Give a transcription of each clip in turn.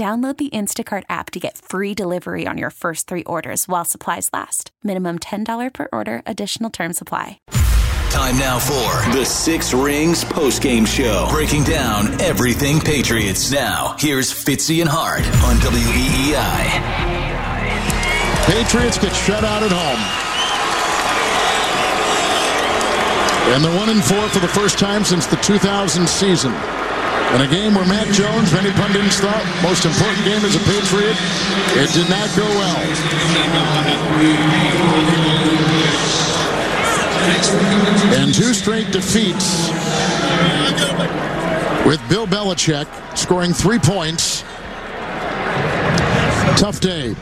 Download the Instacart app to get free delivery on your first three orders while supplies last. Minimum $10 per order, additional term supply. Time now for the Six Rings postgame show, breaking down everything Patriots. Now, here's Fitzy and Hart on WEEI. Patriots get shut out at home. And they're one and four for the first time since the 2000 season. In a game where Mac Jones, many pundits thought, most important game as a Patriot, it did not go well. And two straight defeats with Bill Belichick scoring three points. Tough day.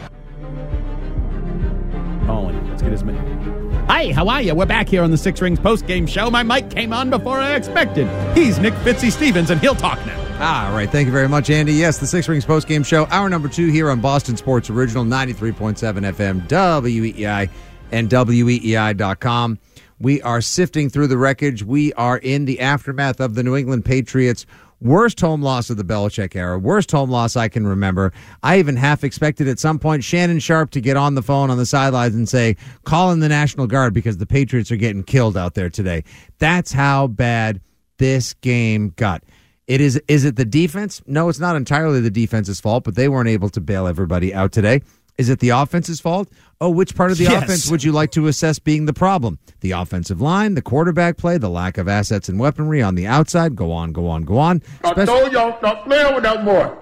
Calling. Let's get his minute. Hi, how are you? We're back here on the Six Rings post game show. My mic came on before I expected. He's Nick Fitzy Stevens, and he'll talk now. Ah, all right. Thank you very much, Andy. Yes, the Six Rings post game show, hour number two here on Boston Sports Original 93.7 FM, WEEI, and WEEI.com. We are sifting through the wreckage. We are in the aftermath of the New England Patriots Worst home loss of the Belichick era. Worst home loss I can remember. I even half expected at some point Shannon Sharpe to get on the phone on the sidelines and say, call in the National Guard because the Patriots are getting killed out there today. That's how bad this game got. It is is it the defense? No, it's not entirely the defense's fault, but they weren't able to bail everybody out today. Is it the offense's fault? Oh, which part of the yes. offense would you like to assess being the problem? The offensive line, the quarterback play, the lack of assets and weaponry on the outside. Go on, go on, go on. I told y'all stop playing with that boy.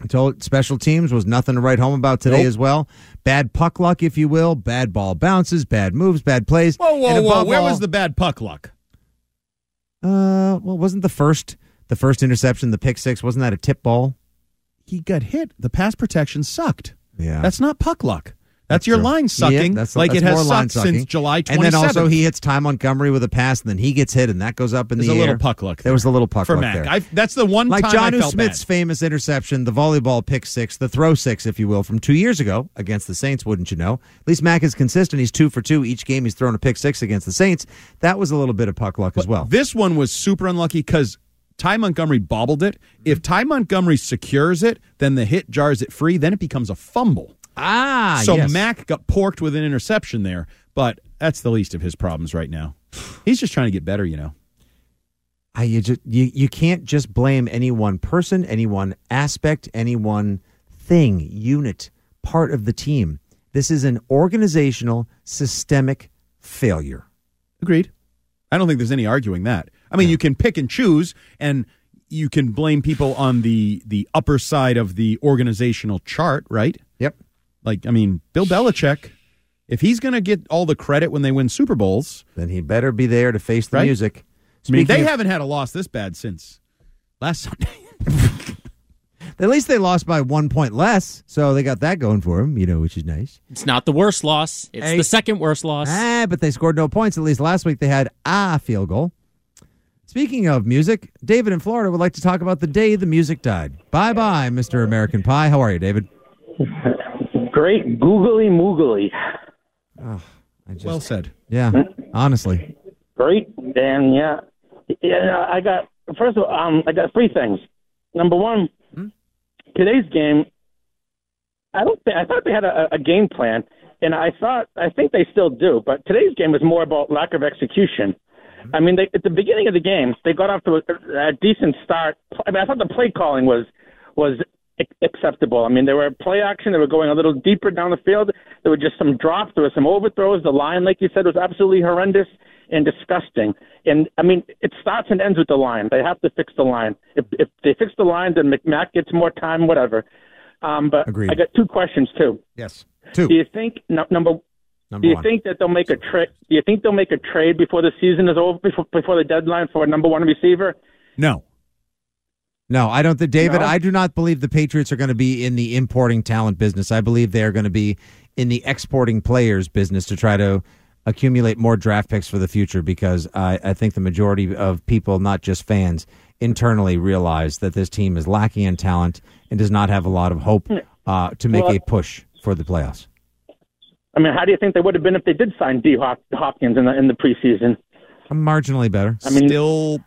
I told special teams was nothing to write home about today nope. as well. Bad puck luck, if you will. Bad ball bounces, bad moves, bad plays. Whoa, whoa, whoa! Where all, was the bad puck luck? Uh, well, wasn't the first the first interception, the pick six, wasn't that a tip ball? He got hit. The pass protection sucked. Yeah. That's not puck luck. That's, that's your true. line sucking, yeah, that's, like that's it has sucked since July 27th. And then also he hits Ty Montgomery with a pass, and then he gets hit, and that goes up in There's the air. a little puck luck. There, there was a little puck luck. for luck Mac. there. I've, that's the one like Jonnu Smith's bad. famous interception, the volleyball pick six, the throw six, if you will, from two years ago against the Saints. Wouldn't you know? At least Mac is consistent. He's two for two each game. He's thrown a pick six against the Saints. That was a little bit of puck luck but as well. This one was super unlucky because Ty Montgomery bobbled it. If Ty Montgomery secures it, then the hit jars it free. Then it becomes a fumble. Ah, so yes. Mac got porked with an interception there, but that's the least of his problems right now. He's just trying to get better, you know. I, you, just, you, you can't just blame any one person, any one aspect, any one thing, unit, part of the team. This is an organizational, systemic failure. Agreed. I don't think there's any arguing that. I mean, yeah. you can pick and choose, and you can blame people on the the upper side of the organizational chart, right? Yep. Like, I mean, Bill Belichick, if he's going to get all the credit when they win Super Bowls, then he better be there to face the right? music. Speaking I mean, they of, haven't had a loss this bad since last Sunday. At least they lost by one point less, so they got that going for them, you know, which is nice. It's not the worst loss; it's hey. the second worst loss. Ah, but they scored no points. At least last week they had a field goal. Speaking of music, David in Florida would like to talk about the day the music died. Bye bye, Mr. American Pie. How are you, David? Great googly moogly. Oh, just, well said. Yeah, honestly. Great, and yeah, yeah. I got first of all, um, I got three things. Number one, hmm? today's game. I don't. Think, I thought they had a, a game plan, and I thought I think they still do. But today's game was more about lack of execution. I mean, they, at the beginning of the game, they got off to a, a decent start. I mean, I thought the play calling was was acceptable. I mean, they were play action. They were going a little deeper down the field. There were just some drops. There were some overthrows. The line, like you said, was absolutely horrendous and disgusting. And I mean, it starts and ends with the line. They have to fix the line. If if they fix the line, then McMack gets more time, whatever. Um, but Agreed. I got two questions too. Yes. Two. Do you think no, number? Number do you one. think that they'll make a trade? Do you think they'll make a trade before the season is over, before, before the deadline for a number one receiver? No. No, I don't think David. No? I do not believe the Patriots are going to be in the importing talent business. I believe they are going to be in the exporting players business to try to accumulate more draft picks for the future. Because I, I think the majority of people, not just fans, internally realize that this team is lacking in talent and does not have a lot of hope uh, to make Well, a push for the playoffs. I mean, how do you think they would have been if they did sign D Hopkins in the in the preseason? Marginally better. I mean, still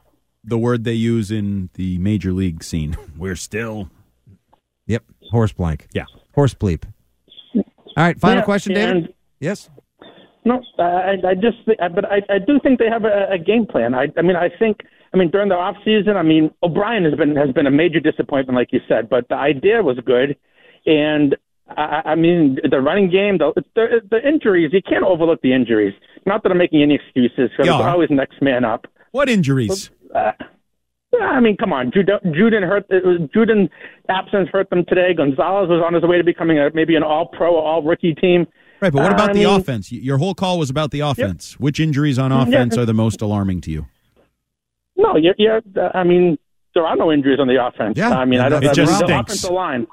the word they use in the major league scene. We're still. Yep. Horse blank. Yeah. Horse bleep. All right. Final Yeah, question, David. Yes. No, I, I just, I- but I, I do think they have a, a game plan. I, I mean, I think, I mean, during the off season, I mean, O'Brien has been has been a major disappointment, like you said, but the idea was good, and I, I mean, the running game, the, the the injuries, you can't overlook the injuries. Not that I'm making any excuses, because Yeah. it's always next man up. What injuries? Uh, I mean, come on, Judon, Judon hurt. Was, Judon absence hurt them today. Gonzalez was on his way to becoming a maybe an All Pro, All Rookie team. Right, but what Uh, about I the mean- offense? Your whole call was about the offense. Which injuries on Yeah. offense are the most alarming to you? No, you're, uh, I mean, there are no injuries on the offense. Yeah, I mean, I don't. it I just mean, the offensive line.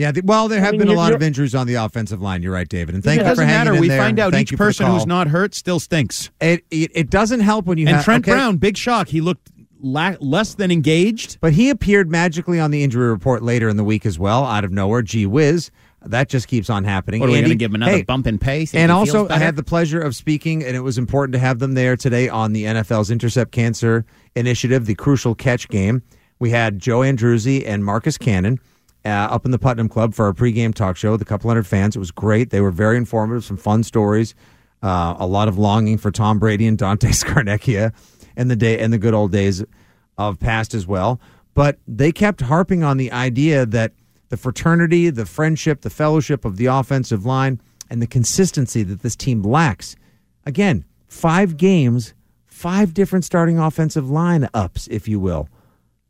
Yeah, the, well, there have mean, been a lot of injuries on the offensive line. You're right, David, and thank it you for doesn't hanging matter. in We there. find out each you for the person who's not hurt still stinks. It, it it doesn't help when you And have Trent okay, Brown, big shock. He looked la- less than engaged. but he appeared magically on the injury report later in the week as well, out of nowhere. Gee whiz, that just keeps on happening. What are we going to give him another hey, bump in pace? And also, I had the pleasure of speaking, and it was important to have them there today on the NFL's Intercept Cancer Initiative, the Crucial Catch game. We had Joe Andruzzi and Marcus Cannon uh, up in the Putnam Club for our pregame talk show with a couple hundred fans. It was great. They were very informative, some fun stories, uh, a lot of longing for Tom Brady and Dante Scarnecchia and the day and the good old days of past as well. But they kept harping on the idea that the fraternity, the friendship, the fellowship of the offensive line, and the consistency that this team lacks. Again, five games, five different starting offensive line ups, if you will.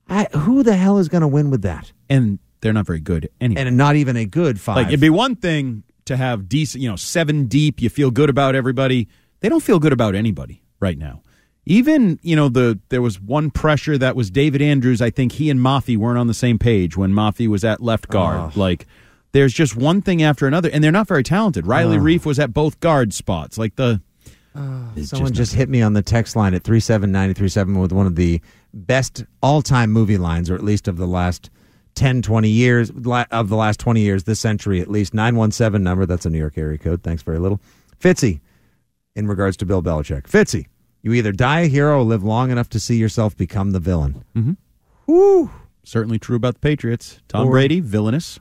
I, who the hell is going to win with that? and they're not very good anyway. And not even a good five. Like it'd be one thing to have decent, you know, seven deep. You feel good about everybody. They don't feel good about anybody right now. Even you know the there was one pressure that was David Andrews. I think he and Mafi weren't on the same page when Mafi was at left guard. Like there's just one thing after another, and they're not very talented. Riley Reiff was at both guard spots. Like the Someone not just hit me on the text line at 37937 with one of the best all time movie lines, or at least of the last 10, 20 years, of the last 20 years, this century at least. 917 number. That's a New York area code. Thanks very little. Fitzy, in regards to Bill Belichick. Fitzy, you either die a hero or live long enough to see yourself become the villain. Mm-hmm. certainly true about the Patriots. Tom Or- Brady, villainous.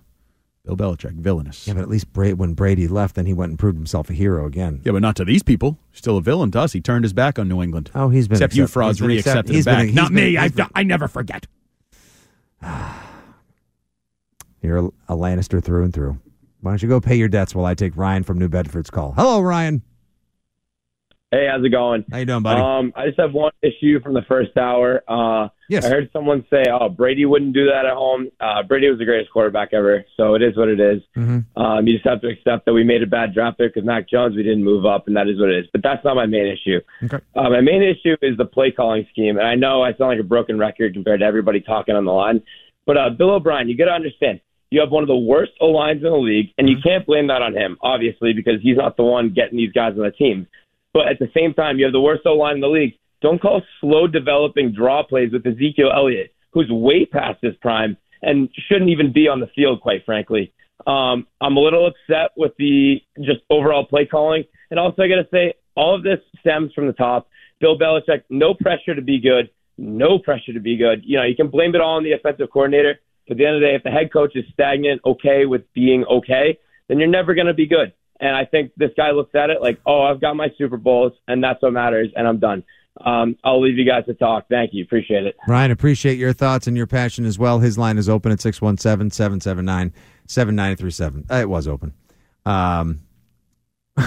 Bill Belichick, villainous. Yeah, but at least when Brady left, then he went and proved himself a hero again. Yeah, but not to these people. Still a villain to us. He turned his back on New England. Oh, he's been Except you frauds been accept- him been- back. not been- me. been- I never forget. Ah. You're a, Lannister through and through. Why don't you go pay your debts while I take Ryan from New Bedford's call? Hello, Ryan. Hey, how's it going? How you doing, buddy? Um, I just have one issue from the first hour. Uh, Yes. I heard someone say, "Oh, Brady wouldn't do that at home." Uh, Brady was the greatest quarterback ever, so it is what it is. Mhm. Um, you just have to accept that we made a bad draft pick because Mac Jones. We didn't move up, and that is what it is. But that's not my main issue. Okay. Uh, my main issue is the play calling scheme, and I know I sound like a broken record compared to everybody talking on the line. But uh, Bill O'Brien, you got to understand, you have one of the worst O lines in the league, and you can't blame that on him, obviously, because he's not the one getting these guys on the team. But at the same time, you have the worst O line in the league. Don't call slow developing draw plays with Ezekiel Elliott, who's way past his prime and shouldn't even be on the field, quite frankly. Um, I'm a little upset with the just overall play calling. And also, I got to say, all of this stems from the top. Bill Belichick, no pressure to be good, no pressure to be good. You know, you can blame it all on the offensive coordinator. But at the end of the day, if the head coach is stagnant, okay with being okay, then you're never going to be good. And I think this guy looks at it like, oh, I've got my Super Bowls, and that's what matters, and I'm done. Um, I'll leave you guys to talk. Thank you. Appreciate it. Ryan, appreciate your thoughts and your passion as well. His line is open at 617 779 7937. Uh, It was open. Um,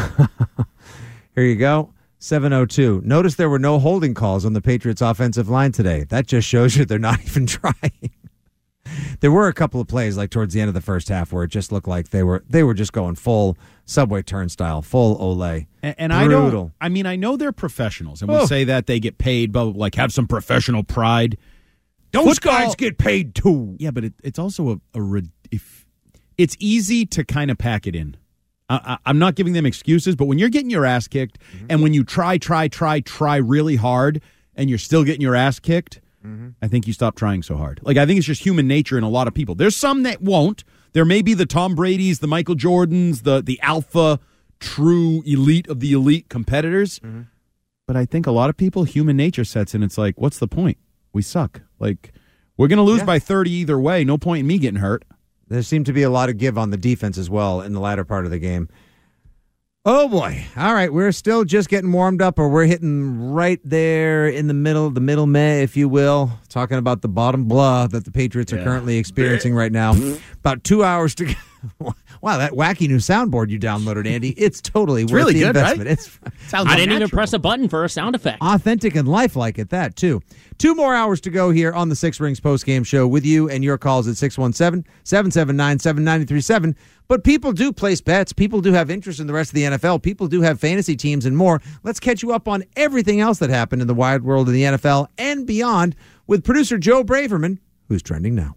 here you go. 702. Notice there were no holding calls on the Patriots offensive line today. That just shows you they're not even trying. There were a couple of plays like towards the end of the first half where it just looked like they were they were just going full subway turnstile, full Olay. And, and I Brutal. don't. I mean, I know they're professionals, and Oh. we say that they get paid, but like have some professional pride. Those Football- guys get paid too. Yeah, but it, it's also a, a if it's easy to kind of pack it in. I, I, I'm not giving them excuses, but when you're getting your ass kicked, mm-hmm. and when you try, try, try, try really hard, and you're still getting your ass kicked, Mm-hmm. I think you stop trying so hard. Like I think it's just human nature in a lot of people. There's some that won't. There may be the Tom Brady's, the Michael Jordans, the the alpha, true elite of the elite competitors. Mm-hmm. But I think a lot of people, human nature sets in. It's like, what's the point? We suck. Like we're gonna lose by 30 either way. No point in me getting hurt. There seemed to be a lot of give on the defense as well in the latter part of the game. Oh boy. All right, we're still just getting warmed up or we're hitting right there in the middle, the middle May, if you will, talking about the bottom blah that the Patriots are currently experiencing right now. About 2 hours to go. Wow, that wacky new soundboard you downloaded, Andy. It's totally worth really the good, right? investment. It's Sounds I didn't even press a button for a sound effect. authentic and lifelike at that too. Two more hours to go here on the Six Rings post game show with you and your calls at 617-779-7937. But people do place bets. People do have interest in the rest of the NFL. People do have fantasy teams and more. Let's catch you up on everything else that happened in the wide world of the NFL and beyond with producer Joe Braverman, who's trending now.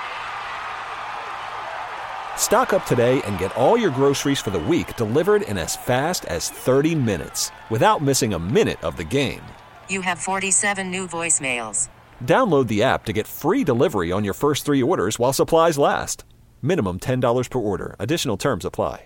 Stock up today and get all your groceries for the week delivered in as fast as 30 minutes without missing a minute of the game. You have 47 new voicemails. Download the app to get free delivery on your first three orders while supplies last. Minimum $10 per order. Additional terms apply.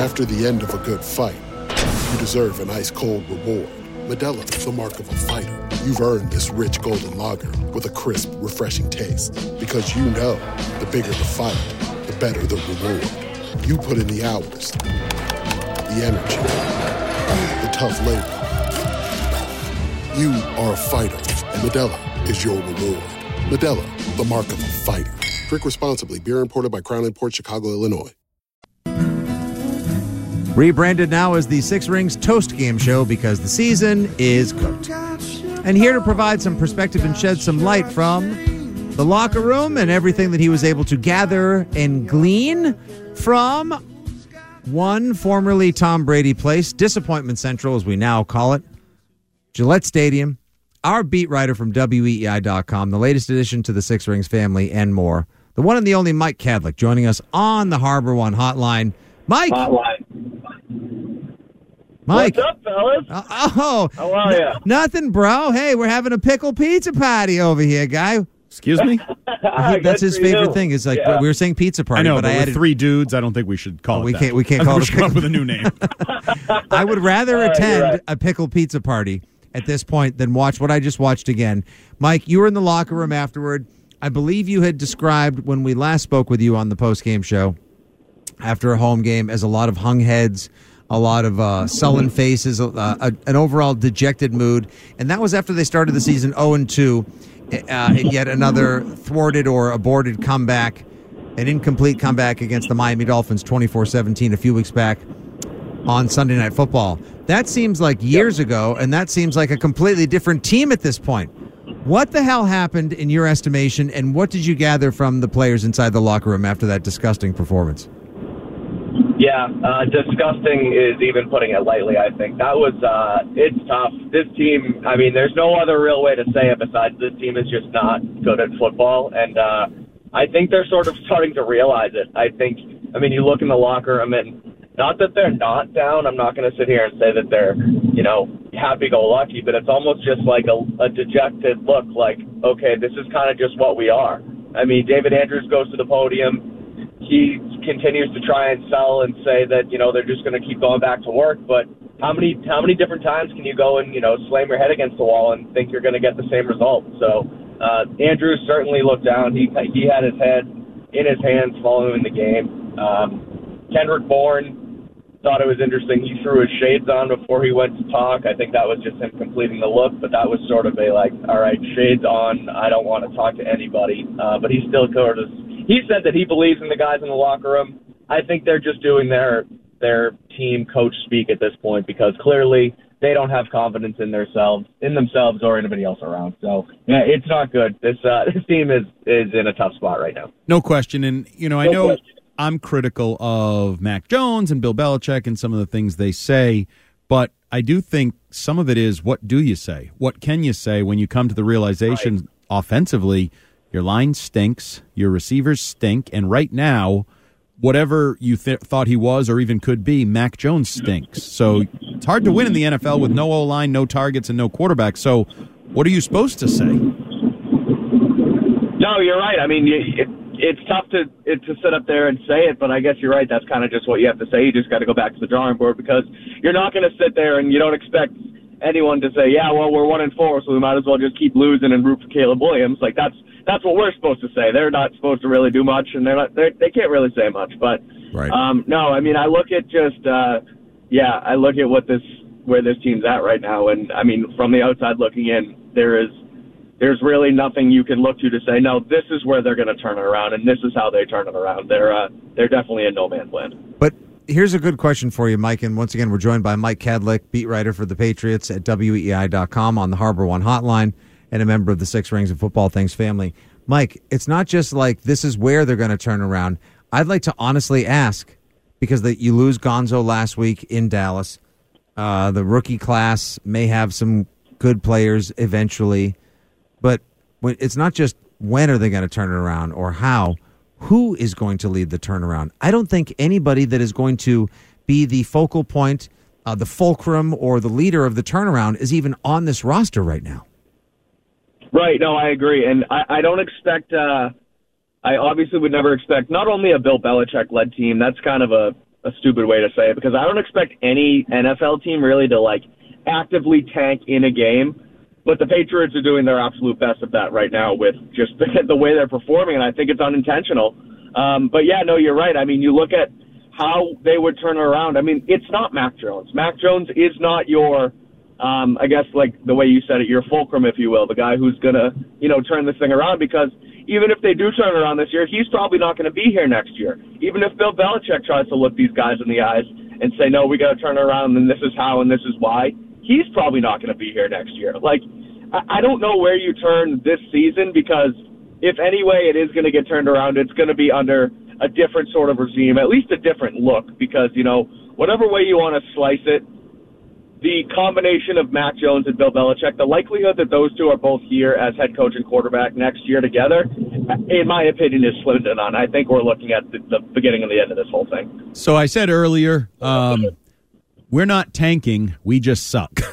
After the end of a good fight, you deserve an ice cold reward. Modelo is the mark of a fighter. You've earned this rich golden lager with a crisp, refreshing taste. Because you know the bigger the fight, the better the reward. You put in the hours, the energy, the tough labor. You are a fighter, and Modelo is your reward. Modelo, the mark of a fighter. Drink responsibly. Beer imported by Crown Port Chicago, Illinois. Rebranded now as the Six Rings Toast Game Show because the season is cooked. And here to provide some perspective and shed some light from the locker room and everything that he was able to gather and glean from one formerly Tom Brady place, Disappointment Central, as we now call it, Gillette Stadium, our beat writer from WEEI.com, the latest addition to the Six Rings family, and more. The one and the only Mike Kadlick joining us on the Harbor One hotline. Mike. Mike. What's up, fellas? Uh, oh, How are ya? Nothing, bro. Hey, we're having a pickle pizza party over here, guy. Excuse me. He- that's his favorite thing. Is like Yeah. we were saying pizza party, I know, but, but, I added three dudes, I don't think we should call Oh, it we that. can't- we can't I call we it should come up with a new name. I would rather All right, you're attend right. a pickle pizza party at this point than watch what I just watched again. Mike, you were in the locker room afterward. I believe you had described when we last spoke with you on the post game show after a home game as a lot of hung heads, a lot of uh, sullen faces, uh, a, an overall dejected mood, and that was after they started the season zero and two, uh, and yet another thwarted or aborted comeback, an incomplete comeback against the Miami Dolphins, 24-17 a few weeks back on Sunday Night Football. That seems like years ago, and that seems like a completely different team at this point. What the hell happened in your estimation, and what did you gather from the players inside the locker room after that disgusting performance? Yeah, uh, disgusting is even putting it lightly. I think that was uh, it's tough. This team, I mean, there's no other real way to say it besides this team is just not good at football, and uh, I think they're sort of starting to realize it. I think, I mean, you look in the locker room and not that they're not down. I'm not going to sit here and say that they're, you know, happy-go-lucky, but it's almost just like a, a dejected look. Like, okay, this is kind of just what we are. I mean, David Andrews goes to the podium he continues to try and sell and say that you know they're just going to keep going back to work. But how many how many different times can you go and you know slam your head against the wall and think you're going to get the same result? So uh, Andrews certainly looked down. He he had his head in his hands following the game. Um, Kendrick Bourne thought it was interesting. He threw his shades on before he went to talk. I think that was just him completing the look, but that was sort of a like, all right, shades on. I don't want to talk to anybody. Uh, but he still sort of he said that he believes in the guys in the locker room. I think they're just doing their their team coach speak at this point because clearly they don't have confidence in themselves, in themselves or anybody else around. So yeah, it's not good. This uh, this team is is in a tough spot right now. No question. And you know, I No know question. I'm critical of Mac Jones and Bill Belichick and some of the things they say, but I do think some of it is what do you say? What can you say when you come to the realization offensively your line stinks, your receivers stink, and right now, whatever you th- thought he was or even could be, Mac Jones stinks. So it's hard to win in the NFL with no O line, no targets, and no quarterback. So what are you supposed to say? No, you're right. I mean, it, it's tough to it, to sit up there and say it, but I guess you're right. That's kind of just what you have to say. You just got to go back to the drawing board because you're not going to sit there and you don't expect anyone to say, "Yeah, well, we're one and four, so we might as well just keep losing and root for Caleb Williams." Like that's that's what we're supposed to say. They're not supposed to really do much, and they're not they're, they can't really say much. But Right. um, no, I mean, I look at just uh, yeah, I look at what this where this team's at right now, and I mean, from the outside looking in, there is there's really nothing you can look to to say no. This is where they're going to turn it around, and this is how they turn it around. They're uh, they're definitely in no man's land. But here's a good question for you, Mike. And once again, we're joined by Mike Kadlick, beat writer for the Patriots at WEEI.com on the Harbor One hotline and a member of the Six Rings of Football Things family. Mike, it's not just like this is where they're going to turn around. I'd like to honestly ask because the, you lose Gonzo last week in Dallas. Uh, the rookie class may have some good players eventually, but when, it's not just when are they going to turn it around or how. Who is going to lead the turnaround? I don't think anybody that is going to be the focal point, uh, the fulcrum, or the leader of the turnaround is even on this roster right now. Right. No, I agree, and I, I don't expect. Uh, I obviously would never expect not only a Bill Belichick led team. That's kind of a, a stupid way to say it because I don't expect any NFL team really to like actively tank in a game. But the Patriots are doing their absolute best at that right now with just the, the way they're performing, and I think it's unintentional. Um, but yeah, no, you're right. I mean, you look at how they would turn around. I mean, it's not Mac Jones. Mac Jones is not your um, I guess like the way you said it, your fulcrum, if you will, the guy who's gonna, you know, turn this thing around. Because even if they do turn around this year, he's probably not going to be here next year. Even if Bill Belichick tries to look these guys in the eyes and say, no, we got to turn around, and this is how, and this is why, he's probably not going to be here next year. Like, I, I don't know where you turn this season because if any way it is going to get turned around, it's going to be under a different sort of regime, at least a different look. Because you know, whatever way you want to slice it the combination of Mac Jones and Bill Belichick, the likelihood that those two are both here as head coach and quarterback next year together, in my opinion, is slim to none. I think we're looking at the, the beginning and the end of this whole thing. So I said earlier, um, we're not tanking, we just suck.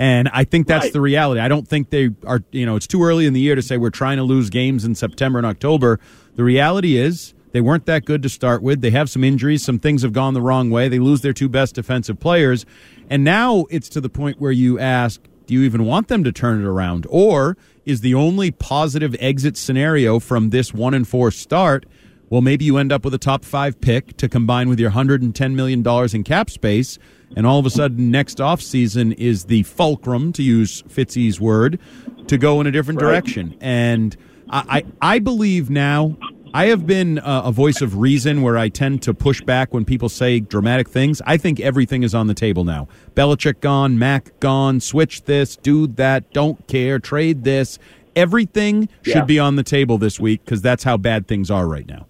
And I think that's Right. the reality. I don't think they are, you know, it's too early in the year to say we're trying to lose games in September and October. The reality is they weren't that good to start with. They have some injuries, some things have gone the wrong way. They lose their two best defensive players. And now it's to the point where you ask, do you even want them to turn it around? Or is the only positive exit scenario from this one and four start? Well, maybe you end up with a top five pick to combine with your $110 million in cap space. And all of a sudden, next offseason is the fulcrum, to use Fitzy's word, to go in a different direction. And I, I, I believe now, I have been a, a voice of reason where I tend to push back when people say dramatic things. I think everything is on the table now. Belichick gone, Mac gone, switch this, do that, don't care, trade this. Everything Yeah. should be on the table this week because that's how bad things are right now.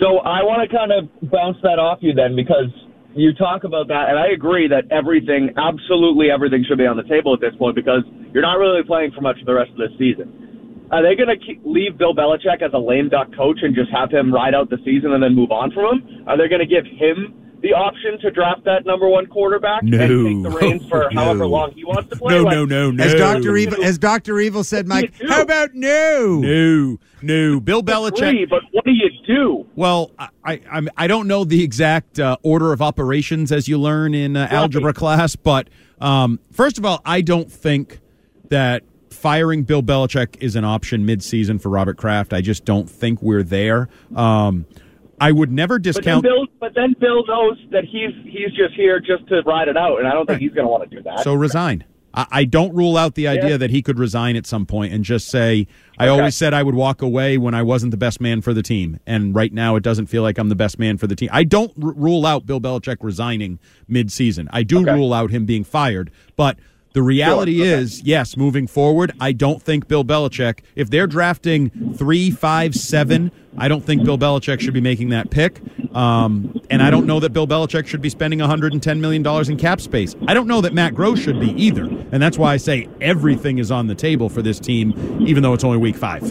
So I want to kind of bounce that off you then because you talk about that, and I agree that everything, absolutely everything, should be on the table at this point because you're not really playing for much of the rest of this season. Are they going to leave Bill Belichick as a lame duck coach and just have him ride out the season and then move on from him? Are they going to give him the option to draft that number one quarterback No. and take the reins for No. however long he wants to play? No, Like, no, no, no. As Doctor Evil, as Doctor Evil said, Mike, how about no? No, no. Bill Belichick. Agree, but what do you do? Well, I I, I'm- I don't know the exact uh, order of operations as you learn in uh, algebra class, but um, first of all, I don't think that firing Bill Belichick is an option midseason for Robert Kraft. I just don't think we're there. Um, I would never But then, discount. Bill, but then Bill knows that he's he's just here just to ride it out, and I don't think he's going to want to do that. So resign. I, I don't rule out the idea Yeah. that he could resign at some point and just say, "I Okay. always said I would walk away when I wasn't the best man for the team, and right now it doesn't feel like I'm the best man for the team." I don't r- rule out Bill Belichick resigning mid-season. I do rule out him being fired, but. The reality is, yes, moving forward, I don't think Bill Belichick, if they're drafting three, five, seven, I don't think Bill Belichick should be making that pick. Um, and I don't know that Bill Belichick should be spending $110 million in cap space. I don't know that Matt Groh should be either. And that's why I say everything is on the table for this team, even though it's only week five.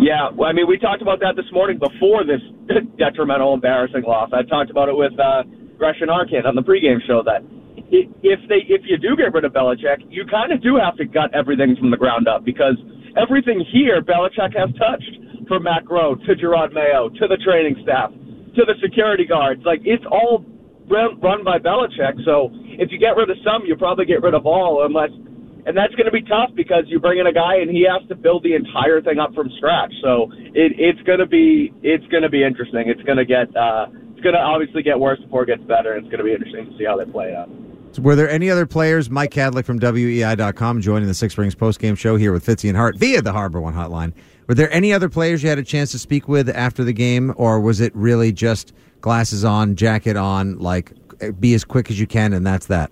Yeah, well, I mean, we talked about that this morning before this detrimental, embarrassing loss. I talked about it with uh, Gresham Arkin on the pregame show that if they if you do get rid of Belichick, you kind of do have to gut everything from the ground up because everything here Belichick has touched, from Matt Groh to Jerod Mayo to the training staff to the security guards, like it's all run, run by Belichick. So if you get rid of some, you probably get rid of all, unless and that's going to be tough because you bring in a guy and he has to build the entire thing up from scratch. So it, it's going to be it's going to be interesting. It's going to get uh, it's going to obviously get worse before it gets better. And it's going to be interesting to see how they play out. Were there any other players? Mike Kadlick from WEEI.com joining the Six Rings postgame show here with Fitzy and Hart via the Harbor One hotline. Were there any other players you had a chance to speak with after the game, or was it really just glasses on, jacket on, like eh, be as quick as you can, and that's that?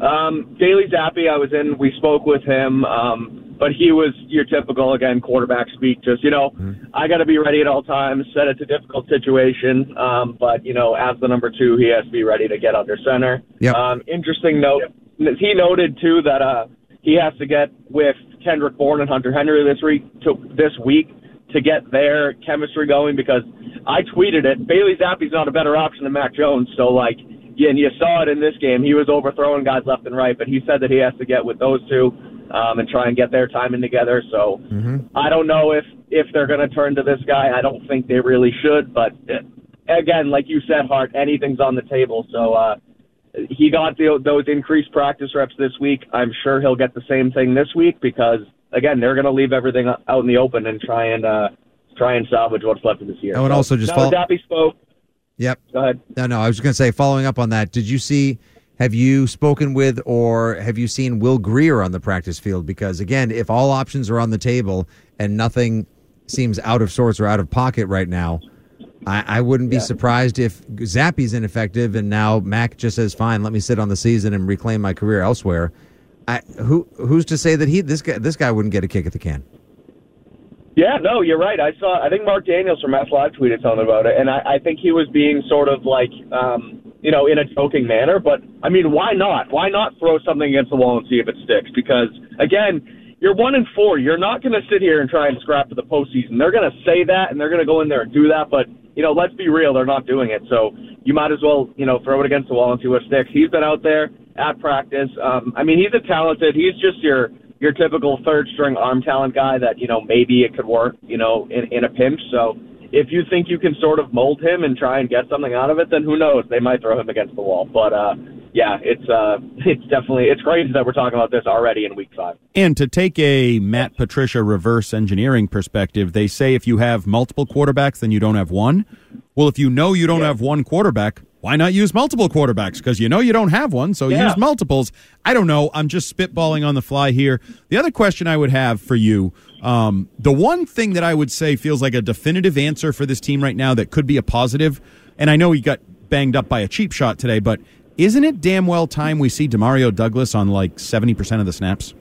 Um, Bailey Zappe, I was in. We spoke with him, um, but he was your typical again quarterback speak. Just you know, I got to be ready at all times. Said it's a difficult situation, um, but you know, as the number two, he has to be ready to get under center. Yep. Um, interesting note. He noted too that uh, he has to get with Kendrick Bourne and Hunter Henry this week. To, this week to get their chemistry going because I tweeted it. Bailey Zappe's not a better option than Mac Jones. So like, yeah, and you saw it in this game. He was overthrowing guys left and right, but he said that he has to get with those two um, and try and get their timing together. So I don't know if if they're going to turn to this guy. I don't think they really should, but uh, again, like you said, Hart, anything's on the table. So uh, he got the, those increased practice reps this week. I'm sure he'll get the same thing this week because again, they're going to leave everything out in the open and try and uh, try and salvage what's left of this year. And So, also just now follow- Zappe spoke. Yep. Go ahead. No, no. I was going to say, following up on that, did you see? Have you spoken with or have you seen Will Grier on the practice field? Because again, if all options are on the table and nothing seems out of sorts or out of pocket right now, I, I wouldn't be surprised if Zappe's ineffective and now Mac just says, "Fine, let me sit on the season and reclaim my career elsewhere." I, who who's to say that he this guy this guy wouldn't get a kick at the can? Yeah, no, you're right. I saw. I think Mark Daniels from F Live tweeted something about it, and I, I think he was being sort of like, um, you know, in a joking manner. But I mean, why not? Why not throw something against the wall and see if it sticks? Because again, you're one and four. You're not going to sit here and try and scrap for the postseason. They're going to say that, and they're going to go in there and do that. But you know, let's be real. They're not doing it. So you might as well, you know, throw it against the wall and see what sticks. He's been out there at practice. Um, I mean, he's a talented. He's just your your typical third string arm talent guy that you know maybe it could work you know in, in a pinch. So if you think you can sort of mold him and try and get something out of it then who knows? They might throw him against the wall. But uh yeah it's uh it's definitely it's crazy that we're talking about this already in week five. And to take a Matt Patricia reverse engineering perspective, they say if you have multiple quarterbacks, then you don't have one. Well, if you know you don't have one quarterback, why not use multiple quarterbacks? Because you know you don't have one, so Yeah. use multiples. I don't know. I'm just spitballing on the fly here. The other question I would have for you um, the one thing that I would say feels like a definitive answer for this team right now that could be a positive, and I know he got banged up by a cheap shot today, but isn't it damn well time we see Demario Douglas on like 70% of the snaps?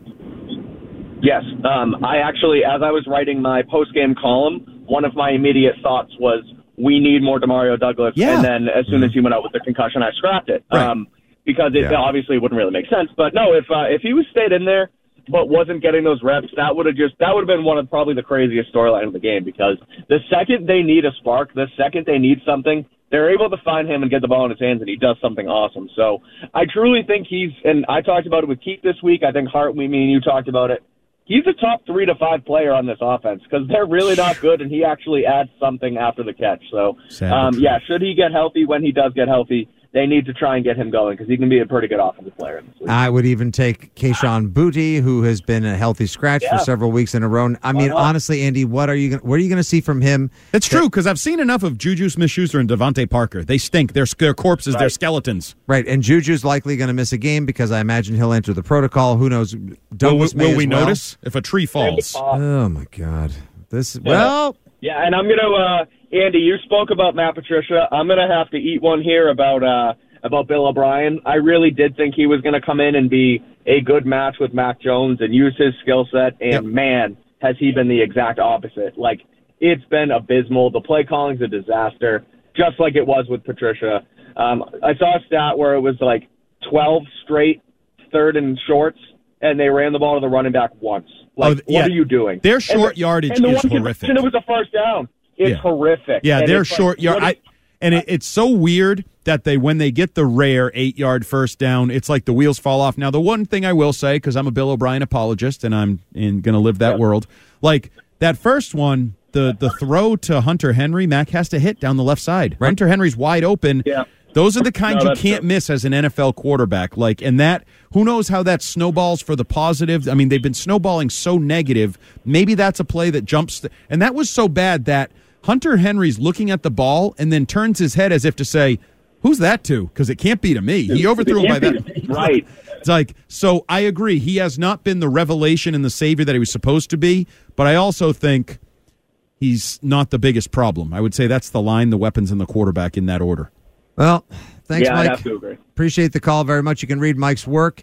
Yes, um, I actually, as I was writing my post game column one of my immediate thoughts was we need more Demario Douglas. Yeah. And then as soon as he went out with the concussion, I scrapped it Right. um, because it Yeah. obviously wouldn't really make sense. But no, if uh, if he was stayed in there but wasn't getting those reps, that would have just that would have been one of probably the craziest storyline of the game because the second they need a spark, the second they need something, they're able to find him and get the ball in his hands, and he does something awesome. So I truly think he's, and I talked about it with Keith this week. I think Hart, we, me, and you talked about it. He's a top three to five player on this offense because they're really not good, and he actually adds something after the catch. So, um, yeah, should he get healthy when he does get healthy, they need to try and get him going because he can be a pretty good offensive player. In this league. I would even take Kayshon Boutte, who has been a healthy scratch Yeah. for several weeks in a row. I mean, not? honestly, Andy, what are you? Gonna, what are you going to see from him? It's true because I've seen enough of Juju Smith-Schuster and DeVante Parker. They stink. They're, they're corpses. They're skeletons. Right, and Juju's likely going to miss a game because I imagine he'll enter the protocol. Who knows? Will, Douglas will may we well. notice if a tree falls? Oh my God! This well, Yeah, and I'm gonna, uh, Andy. You spoke about Matt Patricia. I'm gonna have to eat one here about uh, about Bill O'Brien. I really did think he was gonna come in and be a good match with Mac Jones and use his skill set. And man, has he been the exact opposite. Like it's been abysmal. The play calling's a disaster, just like it was with Patricia. Um, I saw a stat where it was like 12 straight third and shorts, and they ran the ball to the running back once. Like, Oh, yeah. what are you doing? Their And short the- yardage and the is one horrific. conversion, It was a first down. It's Yeah. horrific. Yeah, And they're it's like, short yard. I, and it, it's so weird that they when they get the rare eight yard first down, it's like the wheels fall off. Now, the one thing I will say because I'm a Bill O'Brien apologist and I'm in, going to live that world, like that first one, the the throw to Hunter Henry, Mac has to hit down the left side. Hunter Henry's wide open. Yeah. Those are the kind No, you can't true. miss as an NFL quarterback. Like, and that, who knows how that snowballs for the positive? I mean, they've been snowballing so negative. Maybe that's a play that jumps. th- and that was so bad that Hunter Henry's looking at the ball and then turns his head as if to say, Who's that to? Because it can't be to me. He overthrew him by that. Right. It's like, so I agree. He has not been the revelation and the savior that he was supposed to be, but I also think he's not the biggest problem. I would say that's the line, the weapons, and the quarterback in that order. well, thanks, yeah, Mike. I have to agree. Appreciate the call very much. You can read Mike's work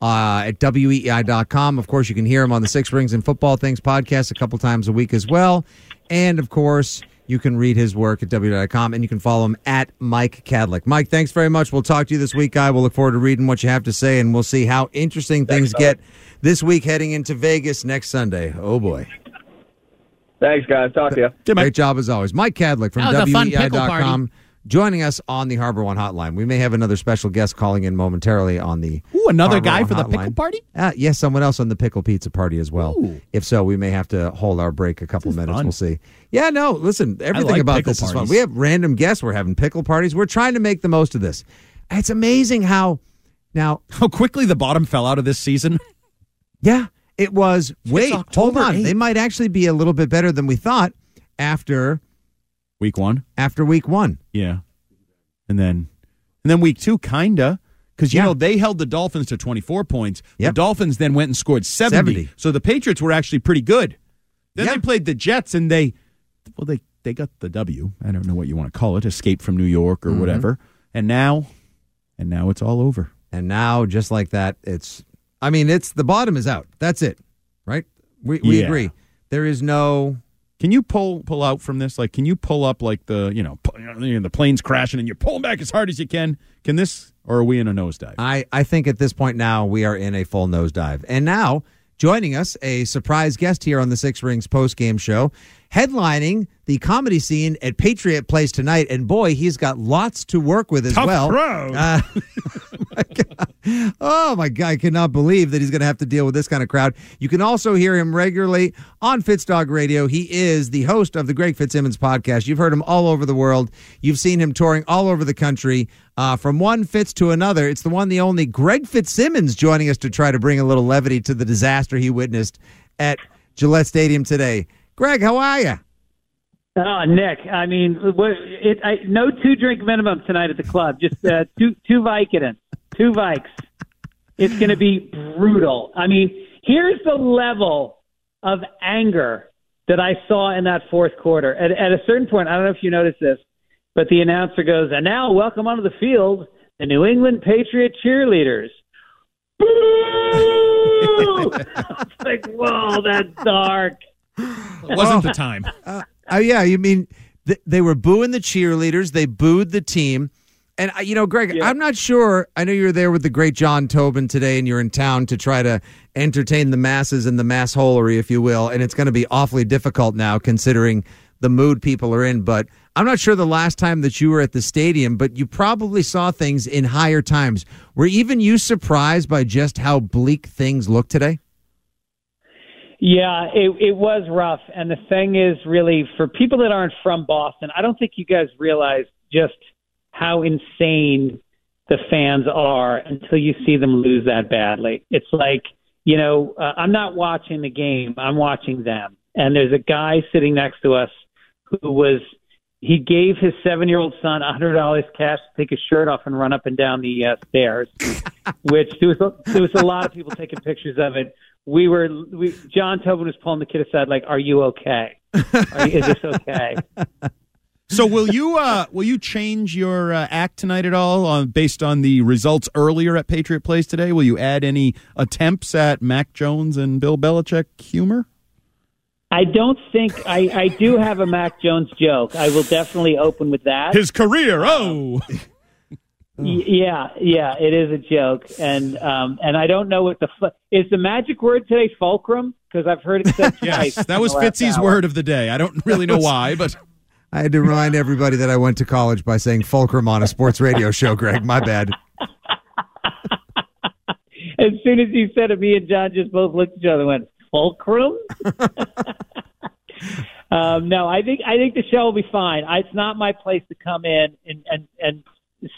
uh, at weei.com. Of course, you can hear him on the Six Rings and Football Things podcast a couple times a week as well. And of course, you can read his work at weei.com and you can follow him at Mike Kadlick. Mike, thanks very much. We'll talk to you this week, guy. We'll look forward to reading what you have to say and we'll see how interesting things get this week heading into Vegas next Sunday. Oh, boy. Thanks, guys. Talk to you. Great job as always. Mike Kadlick from That was a WEEI.com joining us on the Harbor One hotline. We may have another special guest calling in momentarily on the Ooh, another Harbor guy One for the pickle party? Uh, yes, someone else on the pickle pizza party as well. Ooh. If so, we may have to hold our break a couple minutes. fun. We'll see. Yeah, no, listen, everything like about this is fun. We have random guests. We're having pickle parties. We're trying to make the most of this. It's amazing how now How quickly the bottom fell out of this season. yeah, it was. Wait, hold on. 8th. They might actually be a little bit better than we thought after Week one. after week one. Yeah. And then and then week two, kinda. Because you Yeah. know they held the Dolphins to twenty four points. Yep. The Dolphins then went and scored 70. 70. So the Patriots were actually pretty good. Then Yeah. they played the Jets and they well they they got the W. I don't know what you want to call it, escape from New York Mm-hmm. or whatever. And now and now it's all over. And now, just like that, it's. I mean, it's the bottom is out. That's it, right? We we Yeah. agree. There is no. Can you pull pull out from this? Like, can you pull up like the you know, the plane's crashing and you're pulling back as hard as you can? Can this, or are we in a nosedive? I I think at this point now we are in a full nosedive. And now joining us, a surprise guest here on the Six Rings post game show, headlining the comedy scene at Patriot Place tonight. And boy, he's got lots to work with as Tough well. crowd. Uh, my God. Oh my God! I cannot believe that he's going to have to deal with this kind of crowd. You can also hear him regularly on Fitzdog Radio. He is the host of the Greg Fitzsimmons podcast. You've heard him all over the world. You've seen him touring all over the country. Uh, from one Fitz to another, it's the one, the only Greg Fitzsimmons joining us to try to bring a little levity to the disaster he witnessed at Gillette Stadium today. Greg, how are you? Oh, Nick. I mean, it, I, no two drink minimum tonight at the club. Just uh, two two Vicodin, two Vikes. It's going to be brutal. I mean, here's the level of anger that I saw in that fourth quarter. At, at a certain point, I don't know if you noticed this, but the announcer goes, "And now, welcome onto the field, the New England Patriot cheerleaders." Boo! Like, "Whoa, that's dark." It wasn't the time. Uh, Oh yeah, you mean th- they were booing the cheerleaders, they booed the team. And uh, you know, Greg, I'm not sure. I know you were there with the great John Tobin today, and you're in town to try to entertain the masses and the mass holery, if you will. And it's going to be awfully difficult now, considering the mood people are in. But I'm not sure the last time that you were at the stadium, but you probably saw things in higher times. Were even you surprised by just how bleak things look today? Yeah, it, it was rough. And the thing is, really, for people that aren't from Boston, I don't think you guys realize just how insane the fans are until you see them lose that badly. It's like, you know, uh, I'm not watching the game, I'm watching them. And there's a guy sitting next to us who was he gave his seven year old son a hundred dollars cash to take his shirt off and run up and down the uh, stairs, which there was a, there was a lot of people taking pictures of it. We were we, John Tobin was pulling the kid aside like, "Are you okay? Are you, is this okay?" So will you uh, will you change your uh, act tonight at all on based on the results earlier at Patriot Place today? Will you add any attempts at Mac Jones and Bill Belichick humor? I don't think I, I do have a Mac Jones joke. I will definitely open with that. His career, oh. Y- yeah, yeah, it is a joke, and um, and I don't know what the fu- is the magic word today. Fulcrum, because I've heard it said twice. Yes, that was the Fitzy's hour. word of the day. I don't really know why, but I had to remind everybody that I went to college by saying fulcrum on a sports radio show, Greg. My bad. As soon as you said it, me and John just both looked at each other and went, "Fulcrum." um, no, I think I think the show will be fine. I, it's not my place to come in and and and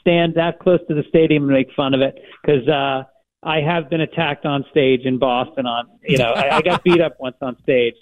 stand that close to the stadium and make fun of it because uh, I have been attacked on stage in Boston. On you know, I, I got beat up once on stage,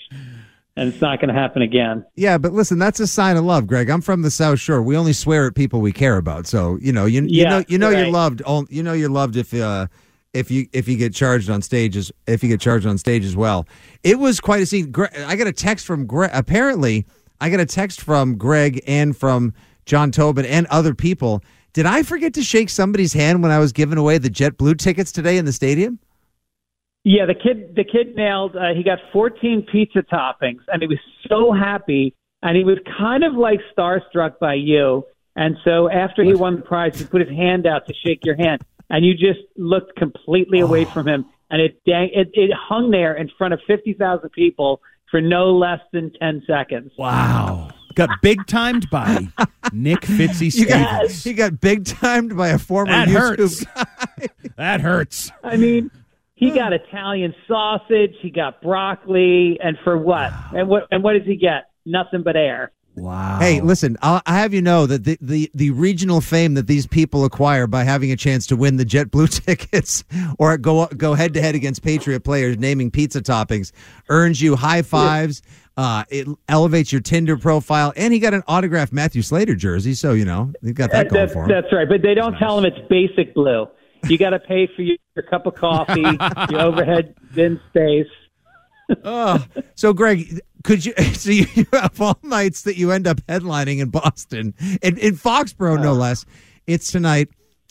and it's not going to happen again. Yeah, but listen, that's a sign of love, Greg. I'm from the South Shore. We only swear at people we care about. So you know, you, you Yeah, know, you know, you're loved. You know, you're loved if uh, if you if you get charged on stage as if you get charged on stage as well. It was quite a scene. I got a text from Greg. Apparently, I got a text from Greg and from John Tobin and other people. Did I forget to shake somebody's hand when I was giving away the JetBlue tickets today in the stadium? Yeah, the kid the kid nailed. Uh, he got 14 pizza toppings, and he was so happy. And he was kind of like starstruck by you. And so after he won the prize, he put his hand out to shake your hand, and you just looked completely away from him. And it dang, it, it hung there in front of 50,000 people for no less than 10 seconds. wow, got big timed by Nick Fitzy You got, Stevens. he got big timed by a former That YouTube hurts. that hurts. I mean, he got Italian sausage, he got broccoli, and for what? And what? And what does he get? Nothing but air. Wow. Hey, listen, I'll, I have you know that the, the, the regional fame that these people acquire by having a chance to win the JetBlue tickets or go go head to head against Patriot players naming pizza toppings earns you high fives. Uh, it elevates your Tinder profile, and he got an autographed Matthew Slater jersey, so you know he got that going that's, for him. that's right, but they don't tell him it's basic blue. You got to pay for your, your cup of coffee, your overhead bin space. oh, so Greg, could you? So you, you have all nights that you end up headlining in Boston, in, in Foxborough, no less. It's tonight.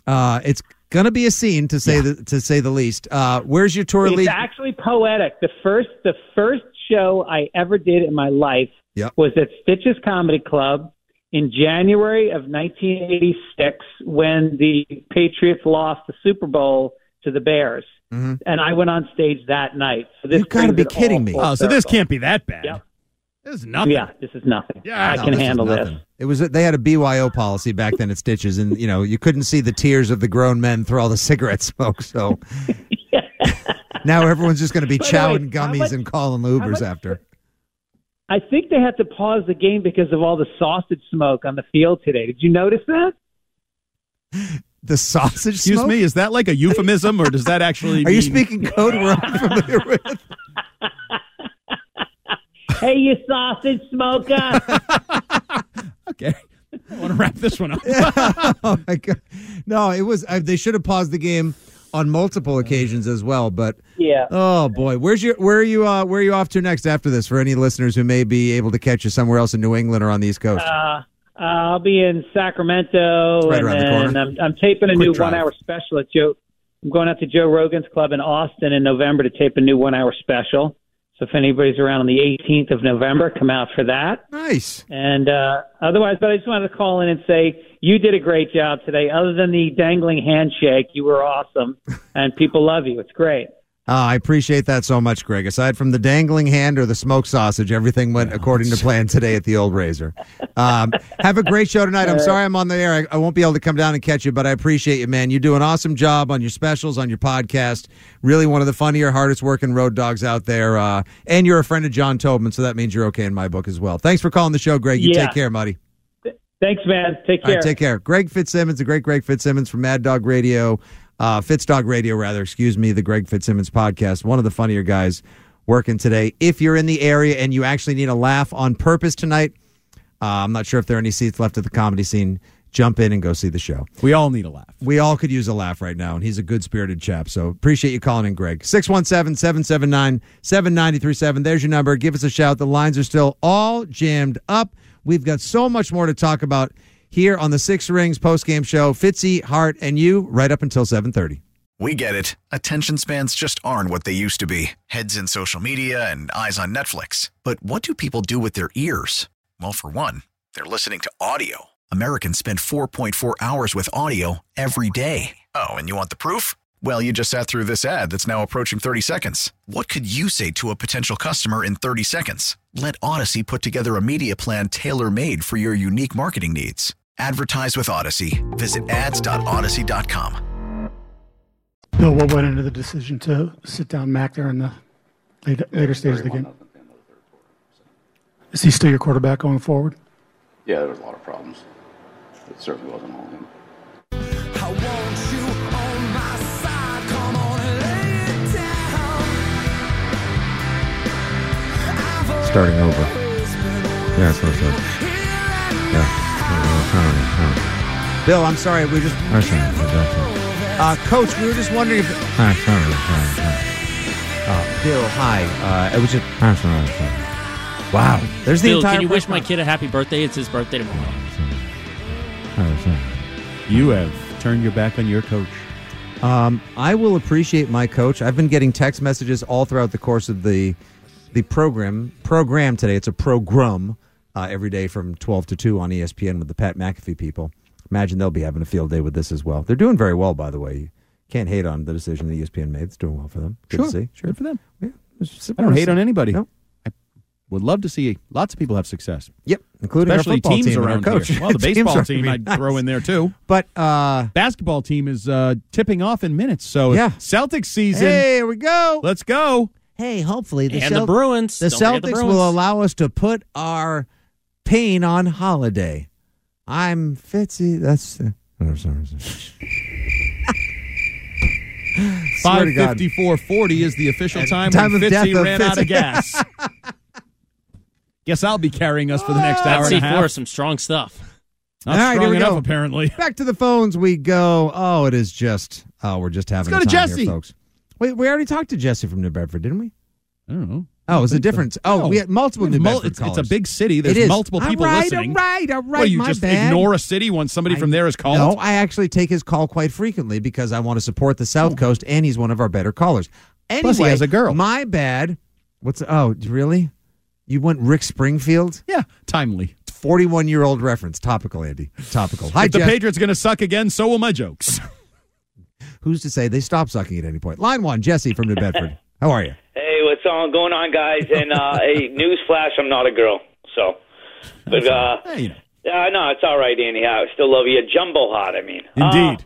Uh, it's gonna be a scene to say the to say the least. Uh, where's your tour It's lead? actually poetic. The first the first show I ever did in my life Yep. was at Stitches Comedy Club in January of 1986 when the Patriots lost the Super Bowl to the Bears. Mhm. And I went on stage that night. So this You gotta be kidding me. full Oh, so this can't be that bad. Yep. This is nothing. Yeah, this is nothing. Yeah, I No, can this handle this. It was they had a BYO policy back then at Stitches, and you know you couldn't see the tears of the grown men through all the cigarette smoke. So now everyone's just going to be By the way, chowing how gummies much- and calling how Ubers much- after. I think they had to pause the game because of all the sausage smoke on the field today. Did you notice that? The sausage. Excuse smoke? me, is that like a euphemism or does that actually Are you speaking code we're unfamiliar with? hey, you sausage smoker! Okay. I want to wrap this one up. oh my god! No, it was. Uh, they should have paused the game on multiple occasions as well. But Yeah. oh boy, where's your where are you uh, where are you off to next after this? For any listeners who may be able to catch you somewhere else in New England or on the East Coast. Uh, I'll be in Sacramento, right and then. I'm, I'm taping a Quick new drive. one-hour special at Joe. I'm going out to Joe Rogan's club in Austin in November to tape a new one-hour special. So if anybody's around on the 18th of November, come out for that. Nice. And uh, otherwise, but I just wanted to call in and say you did a great job today. Other than the dangling handshake, you were awesome, and people love you. It's great. Uh, I appreciate that so much, Greg. Aside from the dangling hand or the smoked sausage, everything went according to plan today at the old Razor. Um, have a great show tonight. I'm sorry I'm on the air. I, I won't be able to come down and catch you, but I appreciate you, man. You do an awesome job on your specials, on your podcast. Really one of the funnier, hardest working road dogs out there. Uh, and you're a friend of John Tobin, so that means you're okay in my book as well. Thanks for calling the show, Greg. You Yeah. take care, buddy. Thanks, man. Take care. right, take care. Greg Fitzsimmons, the great Greg Fitzsimmons from Mad Dog Radio, uh, Fitz Dog Radio, rather, excuse me, the Greg Fitzsimmons podcast. One of the funnier guys working today. If you're in the area and you actually need a laugh on purpose tonight, uh, I'm not sure if there are any seats left at the comedy scene. Jump in and go see the show. We all need a laugh. We all could use a laugh right now, and he's a good spirited chap. So appreciate you calling in, Greg. 617 779 7937. There's your number. Give us a shout. The lines are still all jammed up. We've got so much more to talk about here on the Six Rings postgame show. Fitzy, Hart, and you right up until 730. We get it. Attention spans just aren't what they used to be heads in social media and eyes on Netflix. But what do people do with their ears? Well, for one, they're listening to audio. Americans spend 4.4 hours with audio every day. Oh, and you want the proof? Well, you just sat through this ad that's now approaching 30 seconds. What could you say to a potential customer in 30 seconds? Let Audacy put together a media plan tailor made for your unique marketing needs. Advertise with Audacy. Visit ads.audacy.com. Bill, what went into the decision to sit down Mac there in the later, later stages of the game? Is he still your quarterback going forward? Yeah, there was a lot of problems. It certainly wasn't all him. Starting over. Yeah, that's what I said. Yeah. Bill, I'm sorry. We just. Uh, Coach, we were just wondering if. Uh, Bill, hi. Uh, it was just. Wow. There's the Bill, entire. can you wish my kid a happy birthday? It's his birthday tomorrow. You have turned your back on your coach. Um, I will appreciate my coach. I've been getting text messages all throughout the course of the the program program today. It's a program uh, every day from twelve to two on ESPN with the Pat McAfee people. Imagine they'll be having a field day with this as well. They're doing very well, by the way. You can't hate on the decision the E ESPN made. It's doing well for them. Good Sure, to see. sure. Good for them. Yeah, I don't hate on anybody. No. I would love to see lots of people have success. Yep, including our especially football teams team and our around coach. here. Well, the baseball team I'd nice. throw in there too. But uh basketball team is uh, tipping off in minutes. So Yeah. Celtics season. Hey, here we go. Let's go. Hey, hopefully the, And the Bruins. The Don't Celtics the Bruins. will allow us to put our pain on holiday. I'm Fitzy. That's. Uh, sorry, sorry. Swear Five to God. fifty four forty is the official And time, time when of death Fitzy of ran out of gas. Guess I'll be carrying us for the next hour That's and a C4, half. some strong stuff. Not All right, here strong we enough, go. apparently. Back to the phones we go. Oh, it is just. Oh, we're just having Let's a go to time Jesse. here, folks. Wait, we already talked to Jesse from New Bedford, didn't we? I don't know. Oh, it was a think uh, so. difference. Oh, No. we had multiple New Mul- Bedford it's, it's a big city. There's is. multiple people all right, listening. All right, all right. What, you my just bad. ignore a city when somebody from there is called? No, I actually take his call quite frequently because I want to support the South oh. Coast, and he's one of our better callers. Anyway, Plus he has a girl. My bad. What's oh really? You went Rick Springfield? Yeah, timely. Forty-one year old reference. Topical, Andy. Topical. Hi, if the Patriots going to suck again, so will my jokes. Who's to say they stop sucking at any point? Line one, Jesse from New Bedford. How are you? On going on, guys? And uh, hey, news flash: I'm not a girl. So, but uh, Hey, you know. yeah, no, it's all right, Andy. I still love you. Jumbo hot. I mean, Indeed. Uh,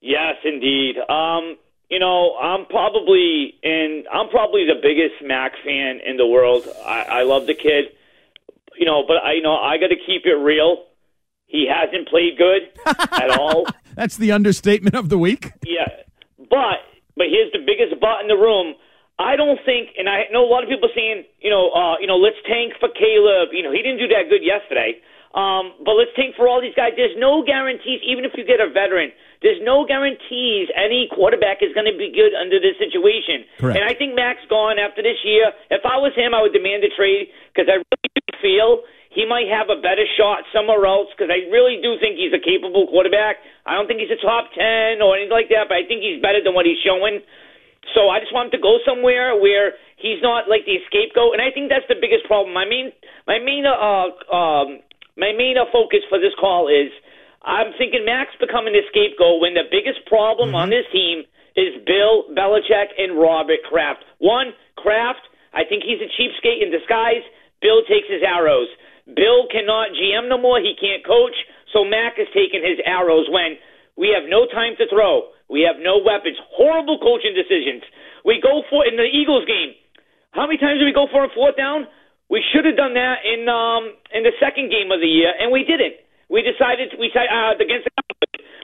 yes, indeed. Um, you know, I'm probably in. I'm probably the biggest Mac fan in the world. I, I love the kid. You know, but I you know I got to keep it real. He hasn't played good at all. That's the understatement of the week. Yeah, but but here's the biggest butt in the room. I don't think, and I know a lot of people saying, you know, uh, you know, let's tank for Caleb. You know, he didn't do that good yesterday. Um, but let's tank for all these guys. There's no guarantees, even if you get a veteran. There's no guarantees any quarterback is going to be good under this situation. Correct. And I think Mac's gone after this year. If I was him, I would demand a trade because I really do feel he might have a better shot somewhere else because I really do think he's a capable quarterback. I don't think he's a top 10 or anything like that, but I think he's better than what he's showing. So I just want him to go somewhere where he's not like the scapegoat. And I think that's the biggest problem. My main, my main, uh, um, my main focus for this call is I'm thinking Mac's becoming the scapegoat when the biggest problem on this team is Bill Belichick and Robert Kraft. One, Kraft, I think he's a cheapskate in disguise. Bill takes his arrows. Bill cannot GM no more. He can't coach. So Mac is taking his arrows when we have no time to throw. We have no weapons. Horrible coaching decisions. We go for in the Eagles game. How many times did we go for a fourth down? We should have done that in um in the second game of the year, and we didn't. We decided we uh, against the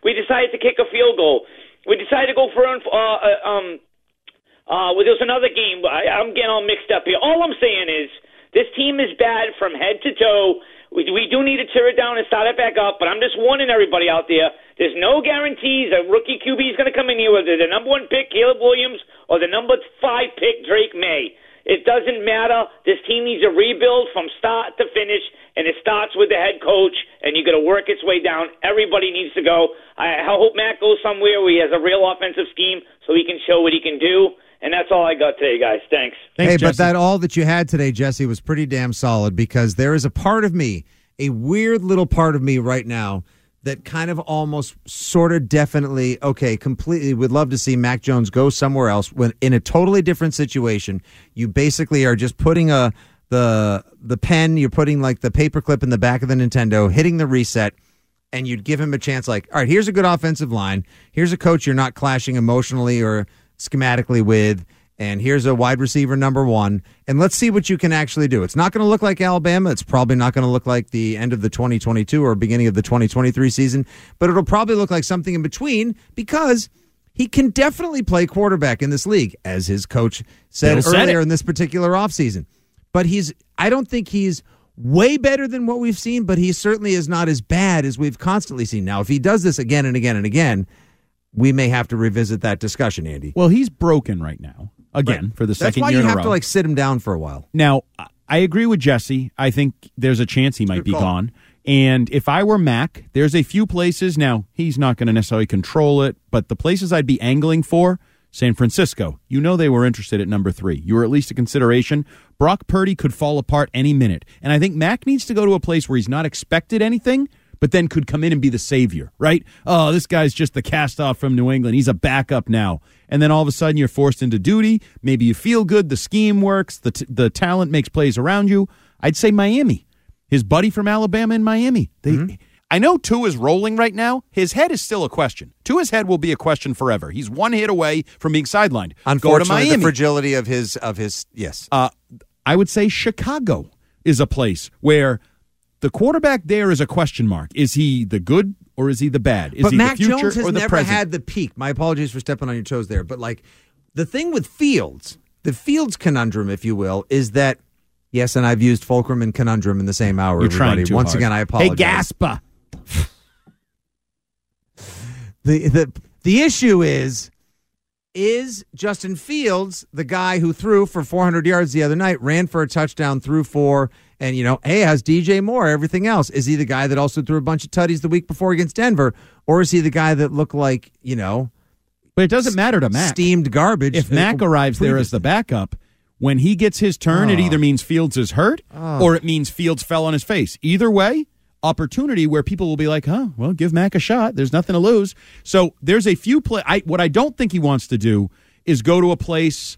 We decided to kick a field goal. We decided to go for uh, uh, um uh well, there was another game. I, I'm getting all mixed up here. All I'm saying is this team is bad from head to toe. We, we do need to tear it down and start it back up, but I'm just warning everybody out there. There's no guarantees a rookie QB is going to come in here with the number one pick, Caleb Williams, or the number five pick, Drake Maye. It doesn't matter. This team needs a rebuild from start to finish, and it starts with the head coach, and you got to work its way down. Everybody needs to go. I, I hope Matt goes somewhere where he has a real offensive scheme so he can show what he can do. And that's all I got today, guys. Thanks. hey, but that all that you had today, Jesse, was pretty damn solid because there is a part of me, a weird little part of me right now that kind of almost sort of definitely okay completely would love to see mac jones go somewhere else when in a totally different situation. You basically are just putting a the the pen you're putting like the paperclip in the back of the nintendo hitting the reset and you'd give him a chance like all right here's a good offensive line. Here's a coach you're not clashing emotionally or schematically with and here's a wide receiver number one. And let's see what you can actually do. It's not going to look like alabama. It's probably not going to look like the end of the 2022 or beginning of the 2023 season. But it'll probably look like something in between because he can definitely play quarterback in this league as his coach said Bill earlier in this particular offseason. But he's i don't think he's way better than what we've seen but he certainly is not as bad as we've constantly seen. Now if he does this again and again and again we may have to revisit that discussion andy. Well, he's broken right now again for the that's second why year you have to like sit him down for a while Now, I- I agree with Jesse. I think there's a chance he might be call. gone. And if I were Mac, there's a few places. Now, he's not going to necessarily control it, but the places I'd be angling for San Francisco. You know they were interested at number three. You were at least a consideration. Brock Purdy could fall apart any minute. And I think Mac needs to go to a place where he's not expected anything, but then could come in and be the savior, right? Oh, this guy's just the cast off from New England. He's a backup now. And then all of a sudden you're forced into duty. Maybe you feel good. The scheme works. The, t- the talent makes plays around you. I'd say Miami. His buddy from Alabama in Miami. They, I know Tua is rolling right now. His head is still a question. Tua's head will be a question forever. He's one hit away from being sidelined. Go to unfortunately the fragility of his of his yes Uh, I would say Chicago is a place where the quarterback there is a question mark. Is he the good or is he the bad? Is but he Mac the future Jones has or the never present? had the peak. My apologies for stepping on your toes there, but like the thing with Fields, the Fields conundrum, if you will, is that yes, and I've used fulcrum and conundrum in the same hour. You're trying everybody. too Once hard. again, I apologize. Hey, Gaspa. The the the issue is is Justin Fields the guy who threw for 400 yards the other night, ran for a touchdown, threw for, and you know, hey, has DJ Moore, everything else? Is he the guy that also threw a bunch of tutties the week before against Denver, or is he the guy that looked like you know? But it doesn't matter to Mac. Steamed garbage. If Mac arrives there as the backup, when he gets his turn, it Oh. either means Fields is hurt Oh. or it means Fields fell on his face. Either way, opportunity where people will be like, "Huh, well, give Mac a shot. There's nothing to lose." So there's a few play. I, what I don't think he wants to do is go to a place.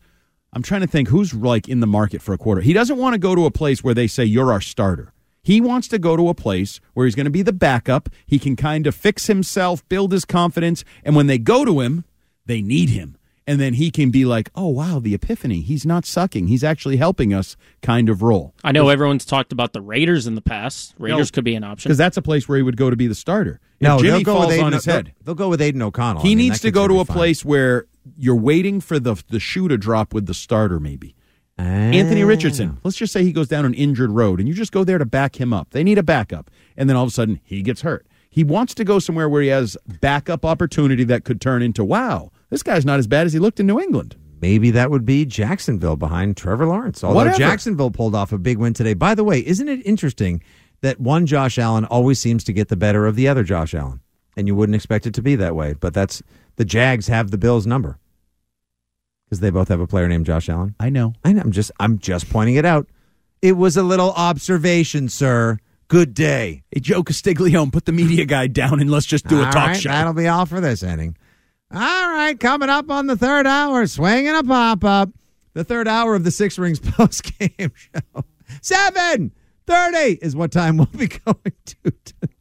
I'm trying to think who's like in the market for a quarter. He doesn't want to go to a place where they say you're our starter. He wants to go to a place where he's going to be the backup. He can kind of fix himself, build his confidence, and when they go to him, they need him. And then he can be like, oh, wow, the epiphany. He's not sucking. He's actually helping us kind of role. I know everyone's talked about the Raiders in the past. Raiders could be an option. Because that's a place where he would go to be the starter. If No, Jimmy they'll go falls with Aidan, on his they'll- head. They'll, go with Aidan O'Connell. He I mean, needs to go gonna a fine. place where you're waiting for the the shoe to drop with the starter, maybe. Anthony Ah. Richardson. Let's just say he goes down an injured road and you just go there to back him up. They need a backup. And then all of a sudden he gets hurt. He wants to go somewhere where he has backup opportunity that could turn into, wow, this guy's not as bad as he looked in New England. Maybe that would be Jacksonville behind Trevor Lawrence. Although Whatever. Jacksonville pulled off a big win today. By the way, isn't it interesting that one Josh Allen always seems to get the better of the other Josh Allen? And you wouldn't expect it to be that way, but that's the Jags have the Bills number. because they both have a player named Josh Allen. I know. I know. I'm just I'm just pointing it out. It was a little observation, sir. Good day. Hey, Joe Castiglione, put the media guy down and let's just do a talk right, show. That'll be all for this inning. All right, coming up on the third hour, swinging a pop up. The third hour of the Six Rings post game show. Seven thirty is what time we'll be going to tonight.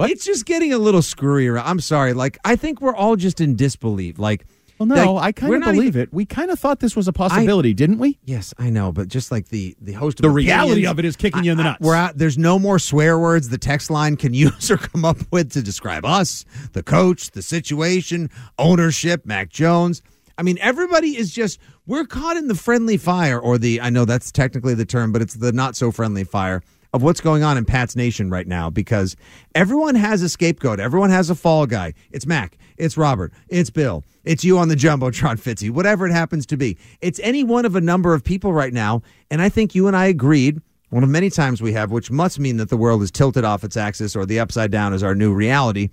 It's just getting a little screwy. around. I'm sorry. Like I think we're all just in disbelief. Like, Well, no, like, I kind of believe even- it. We kind of thought this was a possibility, didn't we? Yes, I know, but just like the the host, of The reality of it is kicking you in the I- I- nuts. we're out. There's no more swear words the text line can use or come up with to describe us, the coach, the situation, ownership, Mac Jones. I mean, everybody is just we're caught in the friendly fire, or the I know that's technically the term, but it's the not so friendly fire of what's going on in Pat's Nation right now because everyone has a scapegoat. Everyone has a fall guy. It's Mac. It's Robert. It's Bill. It's you on the Jumbotron, Fitzy, whatever it happens to be. It's any one of a number of people right now. And I think you and I agreed, one of many times we have, which must mean that the world is tilted off its axis or the upside down is our new reality,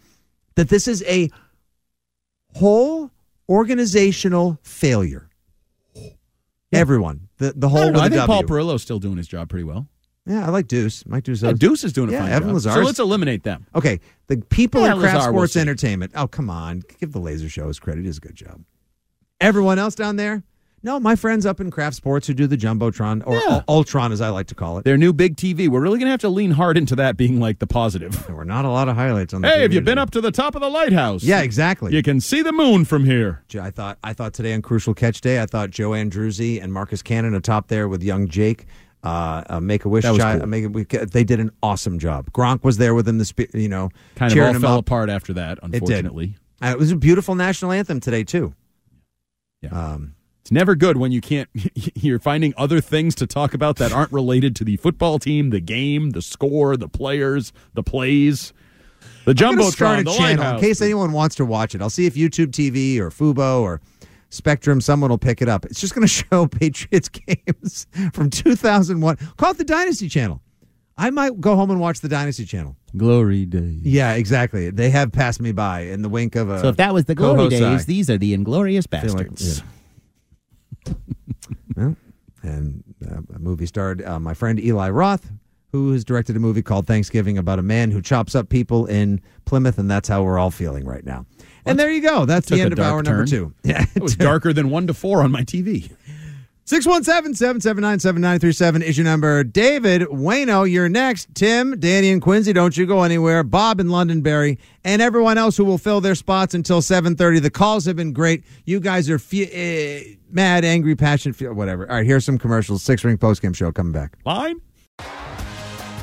that this is a whole organizational failure. Everyone. The, the whole don't know, with I a think Paul W. Perillo's still doing his job pretty well. Yeah, I like Deuce. Mike Deuce. Yeah, Deuce is doing a yeah, fine Evan job. Lazar. So let's eliminate them. Okay, the people Yeah, in Kraft Lazar, sports entertainment. Oh, come on, give the Laser Show his credit. He does a good job. Everyone else down there? No, my friends up in Kraft sports who do the jumbotron or Yeah. Ul- Ultron, as I like to call it. Their new big TV. We're really going to have to lean hard into that being like the positive. There were not a lot of highlights on. the Hey, have TV you been up to the top of the lighthouse? Yeah, exactly. You can see the moon from here. I thought I thought today on Crucial Catch Day, I thought Joe Andruzzi and Marcus Cannon atop there with young Jake. Uh, uh, make a wish child. cool. Make they did an awesome job. Gronk was there with him. The spe- you know Kind of all fell up. apart after that, It unfortunately. Uh, it was a beautiful national anthem today too. Yeah. Um, It's never good when you can't. You're finding other things to talk about that aren't related to the football team, the game, the score, the players, the plays, the jumbotron, start a channel in case anyone wants to watch it. I'll see if YouTube TV or Fubo or Spectrum, someone will pick it up. It's just going to show Patriots games from 2001. Call it the Dynasty Channel. I might go home and watch the Dynasty Channel. Glory days. Yeah, exactly. They have passed me by in the wink of a. So if that was the glory days, eye. these are the inglorious feel like- bastards. Well, and uh, a movie starred uh, my friend Eli Roth, who has directed a movie called Thanksgiving about a man who chops up people in Plymouth, and that's how we're all feeling right now. And there you go. That's the end of hour number two. Yeah, It was darker than one to four on my TV. 617 779 7937 is your number. David, Wayno, you're next. Tim, Danny, and Quincy, don't you go anywhere. Bob and Londonderry, and everyone else who will fill their spots until 730. The calls have been great. You guys are fe- uh, mad, angry, passionate, whatever. All right, here's some commercials. Six ring postgame show coming back. Line?